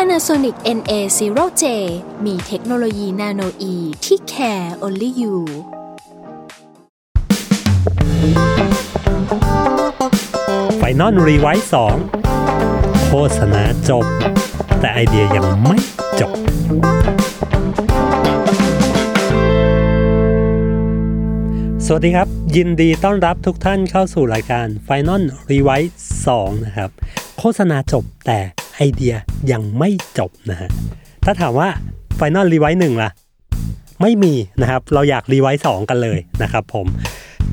Panasonic NA0J มีเทคโนโลยี nanoe ที่ care only you Final Revise 2โฆษณาจบ แต่ไอเดียยังไม่จบ สวัสดีครับ ยินดีต้อนรับทุกท่านเข้าสู่รายการ Final r e w i s e 2 นะครับ โฆษณาจบแต่ ไอเดียยังไม่จบนะฮะ ถ้าถามว่า Final Revise 1ล่ะ ไม่มีนะครับ เราอยากรีไวซ์สองกันเลยนะครับผม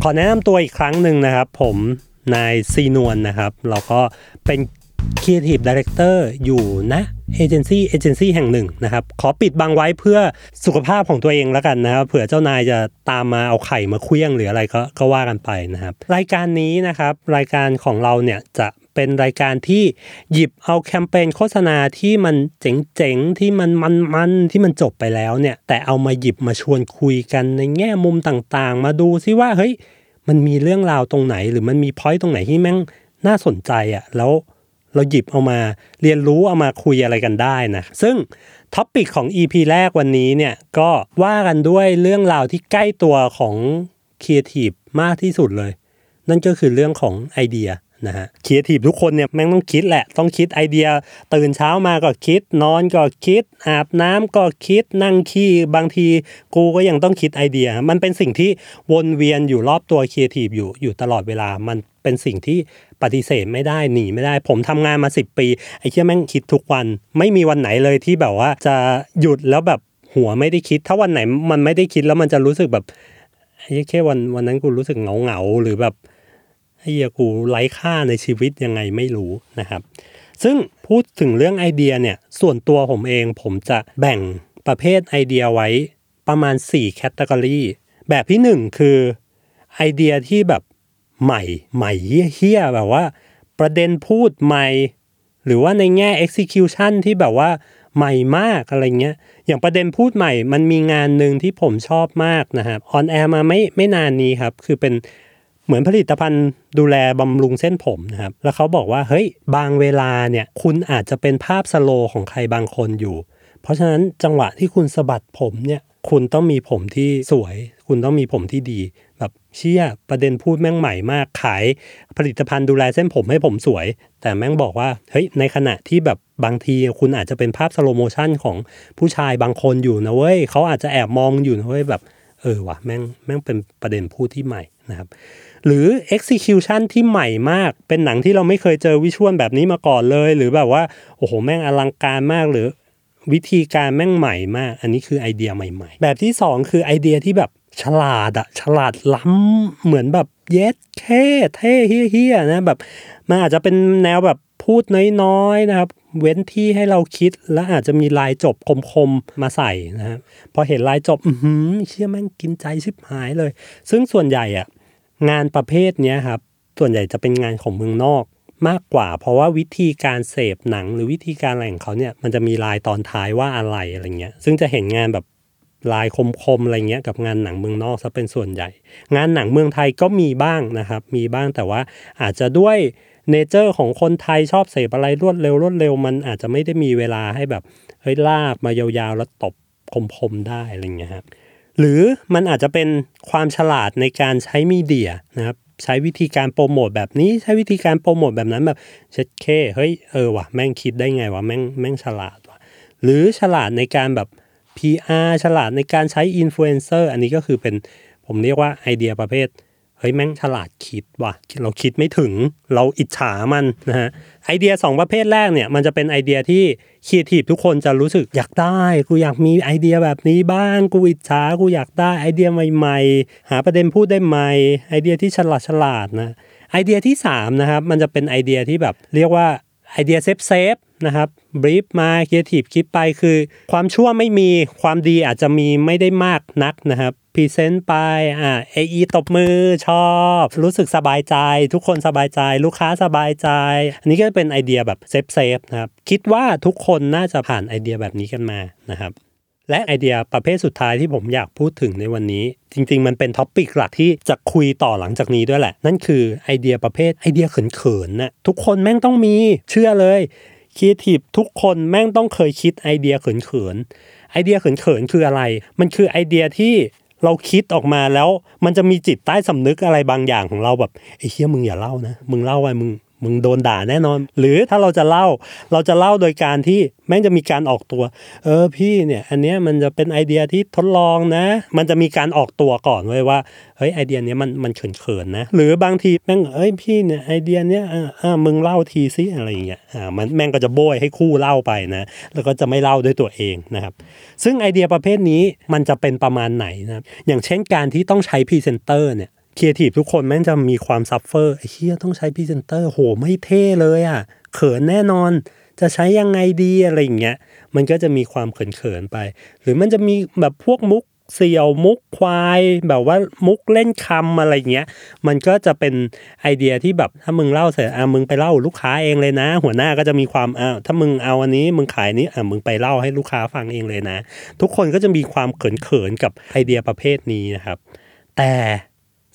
ขอแนะนำตัวอีกครั้งหนึ่งนะครับ ผมนายซีนวลนะครับ เราก็เป็น Creative Director อยู่นะเอเจนซี่เอเจนซี่แห่งหนึ่งนะครับ ขอปิดบังไว้เพื่อสุขภาพของตัวเองแล้วกันนะครับเผื่อเจ้านายจะตามมาเอาไข่มาเคลี้ยงหรืออะไรก็ก็ว่ากันไปนะครับ รายการนี้นะครับ รายการของเราเนี่ยจะ เป็นรายการที่หยิบเอาแคมเปญโฆษณาที่มันเจ๋งๆ ที่มันมันๆ ที่มันจบไปแล้วเนี่ย แต่เอามาหยิบมาชวนคุยกันในแง่มุมต่างๆ มาดูซิว่าเฮ้ยมันมีเรื่องราวตรงไหน หรือมันมีพอยต์ตรงไหนที่แม่งน่าสนใจอะ่ะแล้วเราหยิบเอามาเรียนรู้เอามาคุยอะไรกันได้นะ ซึ่งtopic ของ EP แรกวันนี้เนี่ยก็ว่ากันด้วยเรื่องราวที่ใกล้ตัวของครีเอทีฟมากที่สุดเลย นั่นก็คือเรื่องของไอเดีย นะฮะครีเอทีฟทุกคนเนี่ยแม่งต้องคิดแหละต้องคิดไอเดีย ตื่นเช้ามาก็คิด นอนก็คิด อาบน้ำก็คิดนั่งขี้บางทีกูก็ยังต้องคิดไอเดีย มันเป็นสิ่งที่วนเวียนอยู่รอบตัวครีเอทีฟอยู่อยู่ตลอดเวลามันเป็นสิ่งที่ปฏิเสธไม่ได้หนีไม่ได้ ผมทำงานมา 10 ปีไอ้เชี่ยแม่งคิดทุกวัน ไม่มีวันไหนเลยที่แบบว่าจะหยุดแล้วแบบหัวไม่ได้คิด ถ้าวันไหนมันไม่ได้คิดแล้วมันจะรู้สึกแบบไอ้แค่วันวันนั้นกูรู้สึกเหงาเหงาหรือแบบ ไอ้เหี้ยกูไร้ค่าในชีวิตยังไงไม่รู้นะครับ ซึ่งพูดถึงเรื่องไอเดียเนี่ยส่วนตัวผมเองผมจะแบ่งประเภทไอเดียไว้ประมาณ4แคตตากรีแบบที่หนึ่งคือไอเดียที่แบบใหม่ใหม่เหี้ยๆแบบว่า ประเด็นพูดใหม่ หรือว่าในแง่ execution ที่แบบว่าใหม่มากอะไรเงี้ย อย่างประเด็นพูดใหม่ มันมีงานหนึ่งที่ผมชอบมากนะครับ on air มาไม่ไม่นานนี้ครับ คือเป็น เหมือนผลิตภัณฑ์ดูแลบำรุงเส้นผมนะครับ แล้วเขาบอกว่าเฮ้ยบางเวลาเนี่ยคุณอาจจะเป็นภาพ slow ของใครบางคนอยู่ เพราะฉะนั้นจังหวะที่คุณสะบัดผมเนี่ยคุณต้องมีผมที่สวย คุณต้องมีผมที่ดี แบบเชี่ยประเด็นพูดแม่งใหม่มากขายผลิตภัณฑ์ดูแลเส้นผมให้ผมสวย แต่แม่งบอกว่าเฮ้ยในขณะที่แบบบางทีคุณอาจจะเป็นภาพ slow motion ของผู้ชายบางคนอยู่นะเว้ยเขาอาจจะแอบมองอยู่นะเว้ยแบบเออวะแม่งแม่งเป็นประเด็นพูดที่ใหม่นะครับ หรือ execution ที่ใหม่มาก เป็นหนังที่เราไม่เคยเจอ visual แบบนี้มาก่อนเลย หรือแบบว่าโอ้โหแม่งอลังการมากหรือวิธีการแม่งใหม่มาก อันนี้คือไอเดียใหม่ ๆ แบบที่สองคือไอเดียที่แบบฉลาดอะฉลาดล้ำเหมือนแบบเย็ดแค่เท่เฮี้ยๆนะแบบมันอาจจะเป็นแนวแบบพูดน้อยๆนะครับ เว้นที่ให้เราคิดแล้วอาจจะมีลายจบคมๆมาใส่นะครับพอเห็นลายจบอือหือเชื่อแม่งกินใจชิบหายเลย ซึ่งส่วนใหญ่อะ งานประเภทเนี้ยครับส่วนใหญ่จะเป็นงานของเมืองนอกมากกว่า เพราะว่าวิธีการเสพหนังหรือวิธีการอะไรของเขาเนี่ยมันจะมีลายตอนท้ายว่าอะไรอะไรเงี้ยซึ่งจะเห็นงานแบบลายคมๆอะไรเงี้ยกับงานหนังเมืองนอกซะเป็นส่วนใหญ่ งานหนังเมืองไทยก็มีบ้างนะครับ มีบ้างแต่ว่าอาจจะด้วยเนเจอร์ของคนไทยชอบเสพอะไรรวดเร็วรวดเร็วมันอาจจะไม่ได้มีเวลาให้แบบเฮ้ยลากมายาวๆแล้วตบคมๆได้อะไรเงี้ยครับ หรือมันอาจจะเป็นความฉลาดในการใช้มีเดียนะครับใช้วิธีการโปรโมทแบบนี้ใช้วิธีการโปรโมทแบบนั้นแบบเช็ดเข้เฮ้ยเออวะแม่งคิดได้ไงวะแม่งแม่งฉลาดวะหรือฉลาดในการแบบ PR ฉลาดในการใช้อินฟลูเอนเซอร์อันนี้ก็คือเป็นผมเรียกว่าไอเดียประเภท เฮ้ยแม่งฉลาดคิดว่ะ เราคิดไม่ถึงเราอิจฉามันนะฮะไอเดียสองประเภทแรกเนี่ยมันจะเป็นไอเดียที่ครีเอทีฟทุกคนจะรู้สึกอยากได้กูอยากมีไอเดียแบบนี้บ้างกูอิจฉากูอยากได้ไอเดียใหม่ ๆ หาประเด็นพูดได้ใหม่ไอเดียที่ฉลาดฉลาดนะไอเดียที่สามนะครับมันจะเป็นไอเดียที่แบบเรียกว่าไอ ไอเดีย safe safe นะครับบรีฟมาครีเอทีฟคิดไปคือ ความชั่วไม่มีความดีอาจจะมีไม่ได้มากนักนะครับ present ไปอ่า AE ตบมือชอบ รู้สึกสบายใจ ทุกคนสบายใจ ลูกค้าสบายใจ อันนี้ก็เป็นไอเดียแบบ safe safe นะครับ คิดว่าทุกคนน่าจะผ่านไอเดียแบบนี้กันมานะครับและไอเดียประเภทสุดท้ายที่ผมอยากพูดถึงในวันนี้ จริง ๆ มันเป็น topic หลักที่จะคุยต่อหลังจากนี้ด้วยแหละ นั่นคือไอเดียประเภทไอเดียเขินๆนะทุกคนแม่งต้องมีเชื่อเลยครีเอทีฟทุกคนแม่งต้องเคยคิดไอเดียเขินๆไอเดียเขินๆคืออะไร มันคือไอเดียที่ เราคิดออกมาแล้ว มันจะมีจิตใต้สำนึกอะไรบางอย่างของเราแบบไอ้เหี้ยมึงอย่าเล่านะ มึงเล่าไปมึง มึงโดนด่าแน่นอน หรือถ้าเราจะเล่าเราจะเล่าโดยการที่แม่งจะมีการออกตัว เออพี่เนี่ยอันเนี้ยมันจะเป็นไอเดียที่ทดลองนะ มันจะมีการออกตัวก่อนไว้ว่าเฮ้ยไอเดียเนี้ยมันมันเขินๆนะ หรือบางทีแม่งเอ้ยพี่เนี่ยไอเดียเนี้ยอ่ามึงเล่าทีซิอะไรอย่างเงี้ยอ่ามันแม่งก็จะโบยให้คู่เล่าไปนะแล้วก็จะไม่เล่าด้วยตัวเองนะครับซึ่งไอเดียประเภทนี้มันจะเป็นประมาณไหนนะอย่างเช่นการที่ต้องใช้พรีเซนเตอร์เนี่ย ครีเอทีฟทุกคนแม่งจะมีความ suffer ไอ้เหี้ยต้องใช้พรีเซนเตอร์โหไม่เท่เลยอะ เขินแน่นอนจะใช้ยังไงดีอะไรอย่างเงี้ยมันก็จะมีความเขินๆไป หรือมันจะมีแบบพวกมุกเสี่ยวมุกควาย แบบว่ามุกเล่นคำอะไรเงี้ย มันก็จะเป็นไอเดียที่แบบถ้ามึงเล่าเสร็จอะมึงไปเล่าลูกค้าเองเลยนะ หัวหน้าก็จะมีความอ่าถ้ามึงเอาอันนี้มึงขายนี้อะมึงไปเล่าให้ลูกค้าฟังเองเลยนะ ทุกคนก็จะมีความเขินๆกับไอเดียประเภทนี้นะครับ แต่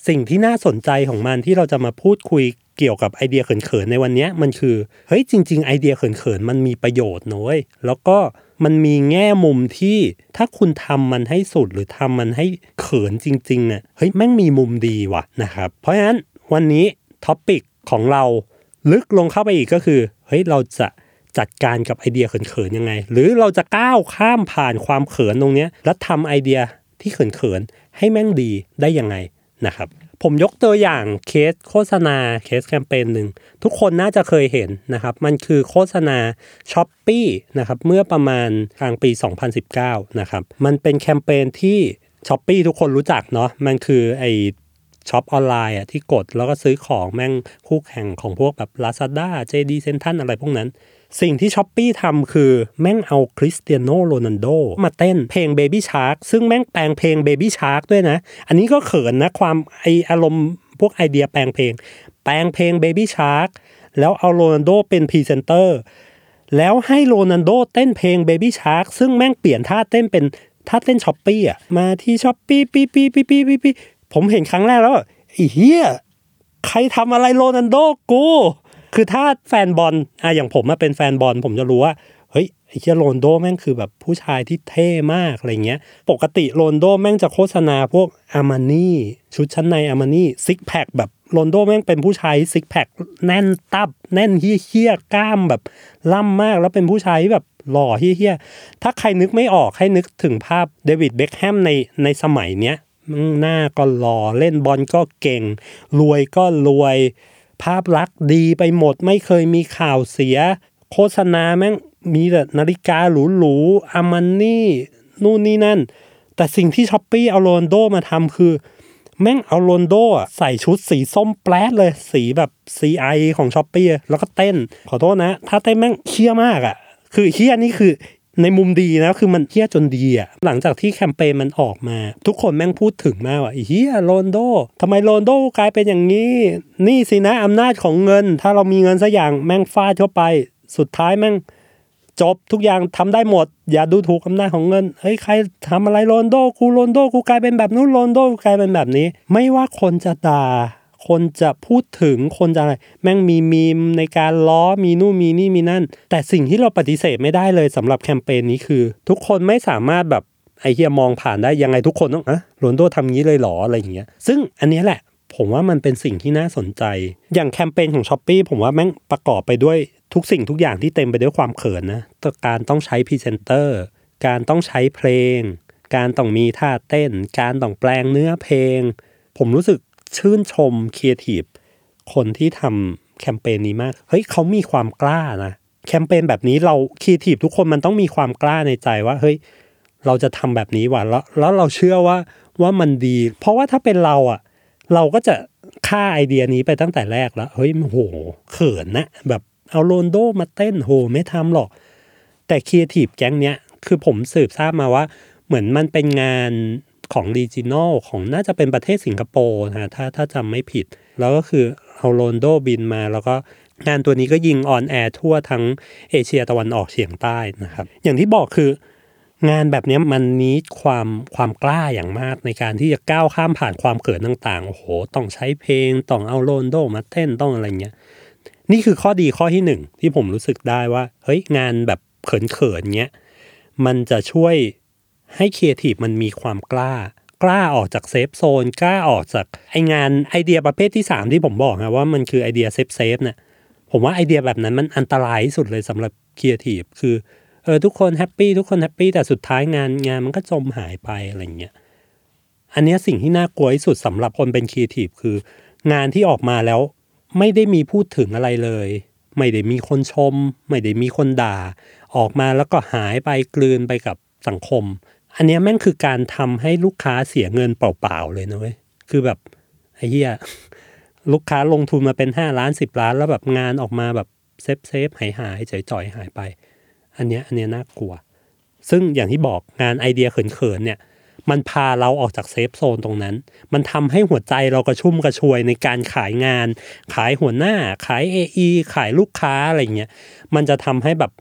สิ่งที่น่าสนใจของมันที่เราจะมาพูดคุยเกี่ยวกับไอเดียเขินๆในวันนี้มันคือเฮ้ยจริง ๆ ไอเดียเขินๆมันมีประโยชน์หน่อยแล้วก็มันมีแง่มุมที่ถ้าคุณทำมันให้สุดหรือทำมันให้เขินจริงๆเนี่ยเฮ้ยแม่งมีมุมดีว่ะนะครับเพราะฉะนั้นวันนี้ topic ของเราลึกลงเข้าไปอีกก็คือเฮ้ยเราจะจัดการกับไอเดียเขินๆยังไง หรือเราจะก้าวข้ามผ่านความเขินตรงนี้แล้วทำไอเดียที่เขินๆให้แม่งดีได้ยังไง นะครับผมยกตัวอย่างเคสโฆษณาเคสแคมเปญหนึ่งทุกคนน่าจะเคยเห็นนะครับ มันคือโฆษณา Shopee นะครับเมื่อประมาณกลางปี 2019 นะครับ มันเป็นแคมเปญที่ Shopee ทุกคนรู้จักเนาะมันคือไอ shop ออนไลน์อะที่กดแล้วก็ซื้อของแม่งคู่แข่งของพวกแบบ Lazada JD Central อะไรพวกนั้น สิ่งที่ Shopee ทำคือแม่งเอาคริสเตียโนโรนัลโดมาเต้นเพลง Baby Shark ซึ่งแม่งแปลงเพลง Baby Shark ด้วยนะ อันนี้ก็เขินนะความไออารมณ์พวกไอเดียแปลงเพลง แปลงเพลง Baby Shark แล้วเอาโรนัลโดเป็นพรีเซนเตอร์แล้วให้โรนัลโดเต้นเพลง Baby Shark ซึ่งแม่งเปลี่ยนท่าเต้นเป็นท่าเต้น Shopee อะมาที่ Shopee ปีปีปีปีปีปีผมเห็นครั้งแรกแล้วไอ้เหี้ยใครทำอะไรโรนัลโดกู คือถ้าแฟนบอลอะอย่างผมมาเป็นแฟนบอลผมจะรู้ว่าเฮ้ยไอ้เชี่ยโรนัลโดแม่งคือแบบผู้ชายที่เท่มากอะไรเงี้ย ปกติโรนัลโดแม่งจะโฆษณาพวก Armani ชุดชั้นใน Armani ซิกแพคแบบโรนัลโดแม่งเป็นผู้ชายซิกแพคแน่นตับ แน่นเหี้ยเหี้ยๆกล้ามแบบล่ำมากแล้วเป็นผู้ชายแบบหล่อเหี้ยเหี้ยๆถ้าใครนึกไม่ออกให้นึกถึงภาพเดวิดเบ็คแฮมในในสมัยเนี้ยหน้าก็หล่อเล่นบอลก็เก่ง รวยก็รวย ภาพลักษณ์ดีไปหมด ไม่เคยมีข่าวเสีย โฆษณาแม่งมีแต่นาฬิกาหรูๆ Armani นู่นนี่นั่น แต่สิ่งที่ Shopee เอาโรนัลโดมาทำคือ แม่งเอาโรนัลโดใส่ชุดสีส้มแปร๊ดเลย สีแบบ CI ของ Shopee แล้วก็เต้น ขอโทษนะ ถ้าเต้นแม่งเชี่ยมากอะ่ะ คือเชี่ยนี่คือ ในมุมดีนะคือมันเหี้ยจนดีอะหลังจากที่แคมเปญมันออกมา ทุกคนแม่งพูดถึงมากว่าเฮี้ยโรนโดทำไมโรนโดกลายเป็นอย่างนี้ นี่สินะอำนาจของเงิน ถ้าเรามีเงินสักอย่างแม่งฟาดเข้าไป สุดท้ายแม่งจบทุกอย่างทำได้หมด อย่าดูถูกอำนาจของเงินเฮ้ยใครทำอะไรโรนโดกูโรนโดกูกลายเป็นแบบนู้นโรนโดกูกลายเป็นแบบนี้ ไม่ว่าคนจะด่า คนจะพูดถึงคนจะอะไร แม่งมีมีมในการล้อมีนู่นมีนี่มีนั่น แต่สิ่งที่เราปฏิเสธไม่ได้เลยสำหรับแคมเปญนี้คือ ทุกคนไม่สามารถแบบไอ้เหี้ยมองผ่านได้ยังไงทุกคนต้องอะโรนัลโดทำงี้เลยหรออะไรอย่างเงี้ย ซึ่งอันนี้แหละผมว่ามันเป็นสิ่งที่น่าสนใจ อย่างแคมเปญของ Shopee ผมว่าแม่งประกอบไปด้วยทุกสิ่งทุกอย่างที่เต็มไปด้วยความเขินนะการต้องใช้พรีเซนเตอร์ การต้องใช้เพลง การต้องมีท่าเต้น การต้องแปลงเนื้อเพลง ผมรู้สึก ชื่นชมครีเอทีฟคนที่ทำแคมเปญนี้มาก เฮ้ยเขามีความกล้านะ แคมเปญแบบนี้เราครีเอทีฟทุกคนมันต้องมีความกล้าในใจว่า เฮ้ย เราจะทำแบบนี้ว่ะแล้วแล้วเราเชื่อว่าว่ามันดี เพราะว่าถ้าเป็นเราอะ เราก็จะฆ่าไอเดียนี้ไปตั้งแต่แรกแล้ว เฮ้ยโหเขินนะ แบบเอาโรนัลโดมาเต้นโหไม่ทำหรอก แต่ครีเอทีฟแก๊งเนี้ยคือผมสืบทราบมาว่า เหมือนมันเป็นงาน ของ regional ของน่าจะเป็นประเทศสิงคโปร์นะถ้าถ้าจำไม่ผิด แล้วก็คือเอาโรนัลโดบินมาแล้วก็งานตัวนี้ก็ยิง on air ทั่วทั้งเอเชียตะวันออกเฉียงใต้นะครับ อย่างที่บอกคืองานแบบนี้มันมีความความกล้าอย่างมากในการที่จะก้าวข้ามผ่านความเขินต่างๆ โอ้โห ต้องใช้เพลง ต้องเอาโรนัลโดมาเต้นต้องอะไรเงี้ย นี่คือข้อดีข้อที่หนึ่งที่ผมรู้สึกได้ว่า เฮ้ยงานแบบเขินๆเงี้ย มันจะช่วย ให้ครีเอทีฟมันมีความกล้ากล้าออกจาก safe zone กล้าออกจากไอ้งานไอเดียประเภทที่ 3 ที่ผมบอกนะว่ามันคือไอเดีย safe safe เนี่ยผมว่าไอเดียแบบนั้นมันอันตรายที่สุดเลยสำหรับครีเอทีฟคือเออทุกคน happy ทุกคน happy แต่สุดท้ายงานงานมันก็จมหายไปอะไรเงี้ยอันนี้สิ่งที่น่ากลัวที่สุดสำหรับคนเป็นครีเอทีฟคืองานที่ออกมาแล้วไม่ได้มีพูดถึงอะไรเลย ไม่ได้มีคนชม ไม่ได้มีคนด่า ออกมาแล้วก็หายไปกลืนไปกับสังคม อันนี้แม่งคือการทำให้ลูกค้าเสียเงินเปล่าๆเลยนะเว้ย คือแบบไอ้เหี้ยลูกค้าลงทุนมาเป็นห้าล้านสิบล้าน แล้วแบบงานออกมาแบบ safe safe หายหายจ่อยจ่อยหายไป อันเนี้ยอันเนี้ยน่ากลัว ซึ่งอย่างที่บอกงานไอเดียเขินๆเนี่ย มันพาเราออกจาก safe zone ตรงนั้น มันทำให้หัวใจเรากระชุ่มกระชวยในการขายงาน ขายหัวหน้า ขาย AE ขายลูกค้าอะไรเงี้ย มันจะทำให้แบบ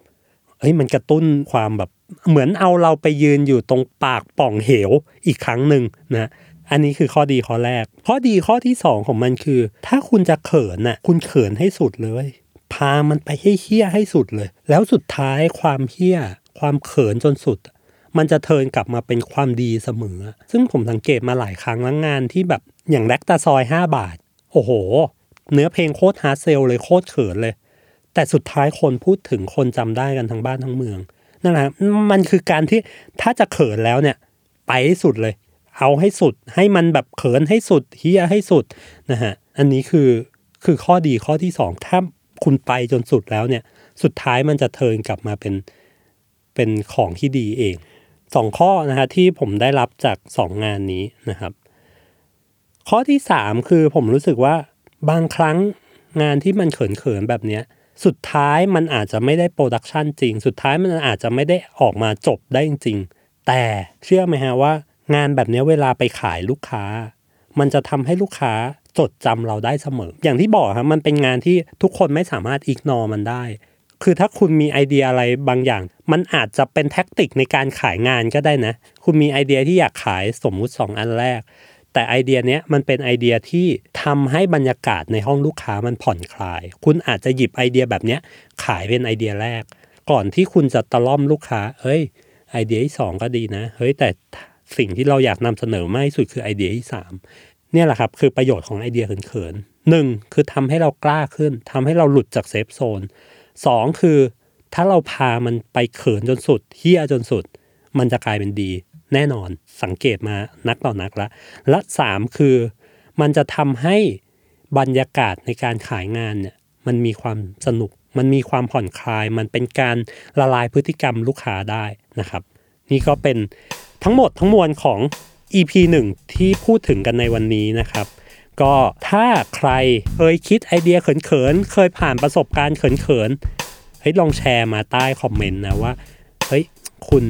เฮ้ยมันกระตุ้นความแบบเหมือนเอาเราไปยืนอยู่ตรงปากป่องเหวอีกครั้งหนึ่งนะอันนี้คือข้อดีข้อแรก ข้อดีข้อที่สองของมันคือ ถ้าคุณจะเขินน่ะคุณเขินให้สุดเลย พามันไปให้เฮี้ยให้สุดเลย แล้วสุดท้ายความเฮี้ย ความเขินจนสุด มันจะเทิร์นกลับมาเป็นความดีเสมอ ซึ่งผมสังเกตมาหลายครั้งแล้วงานที่แบบอย่างแลกตาซอย 5 บาท โอ้โห เนื้อเพลงโคตรฮาร์เซลเลยโคตรเขินเลย แต่สุดท้ายคนพูดถึงคนจำได้กันทั้งบ้านทั้งเมืองนั่นแหละมันคือการที่ถ้าจะเขินแล้วเนี่ย ไปให้สุดเลย เอาให้สุดให้มันแบบเขินให้สุดเฮียให้สุดนะฮะอันนี้คือคือข้อดีข้อที่สองถ้าคุณไปจนสุดแล้วเนี่ย สุดท้ายมันจะเทิร์นกลับมาเป็นเป็นของที่ดีเองสองข้อนะฮะที่ผมได้รับจากสองงานนี้นะครับ ข้อที่สามคือผมรู้สึกว่าบางครั้งงานที่มันเขินๆแบบเนี้ย สุดท้ายมันอาจจะไม่ได้ production จริง สุดท้ายมันอาจจะไม่ได้ออกมาจบได้จริง แต่เชื่อไหมฮะว่างานแบบนี้เวลาไปขายลูกค้า มันจะทำให้ลูกค้าจดจำเราได้เสมอ อย่างที่บอกครับมันเป็นงานที่ทุกคนไม่สามารถ ignore มันได้ คือถ้าคุณมีไอเดียอะไรบางอย่าง มันอาจจะเป็น tactic ในการขายงานก็ได้นะ คุณมีไอเดียที่อยากขายสมมุติ 2 อันแรก แต่ไอเดียเนี้ยมันเป็นไอเดียที่ทำให้บรรยากาศในห้องลูกค้ามันผ่อนคลาย คุณอาจจะหยิบไอเดียแบบเนี้ยขายเป็นไอเดียแรก ก่อนที่คุณจะตะล่อมลูกค้าเอ้ย ไอเดียที่สองก็ดีนะ เฮ้ยแต่สิ่งที่เราอยากนำเสนอมากที่สุดคือไอเดียที่สามเนี่ยแหละครับคือประโยชน์ของไอเดียเขินๆหนึ่งคือทำให้เรากล้าขึ้นทำให้เราหลุดจาก safe zone สองคือถ้าเราพามันไปเขินจนสุดเฮี้ยจนสุด มันจะกลายเป็นดี แน่นอนสังเกตมานักต่อนักละและสามคือมันจะทำให้บรรยากาศในการขายงานเนี่ยมันมีความสนุก มันมีความผ่อนคลาย มันเป็นการละลายพฤติกรรมลูกค้าได้นะครับ นี่ก็เป็นทั้งหมดทั้งมวลของ EP 1 ที่พูดถึงกันในวันนี้นะครับ ก็ถ้าใครเคยคิดไอเดียเขินๆ เคยผ่านประสบการณ์เขินๆเฮ้ยลองแชร์มาใต้คอมเมนต์นะว่าเฮ้ย คุณ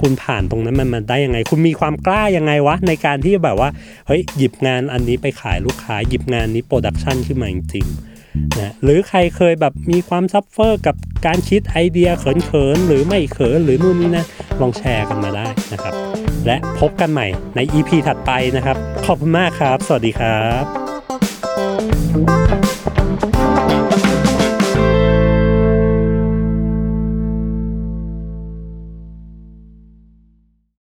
คุณผ่านตรงนั้นมันมาได้ยังไง คุณมีความกล้ายังไงวะ ในการที่แบบว่าเฮ้ยหยิบงานอันนี้ไปขายลูกค้าหยิบงานนี้ production ขึ้นมาจริงๆนะหรือใครเคยแบบมีความ suffer กับการคิดไอเดียเขินๆ หรือไม่เขินหรือนู่นนี่นะลองแชร์กันมาได้นะครับ และพบกันใหม่ใน EP ถัดไปนะครับ ขอบคุณมากครับ สวัสดีครับ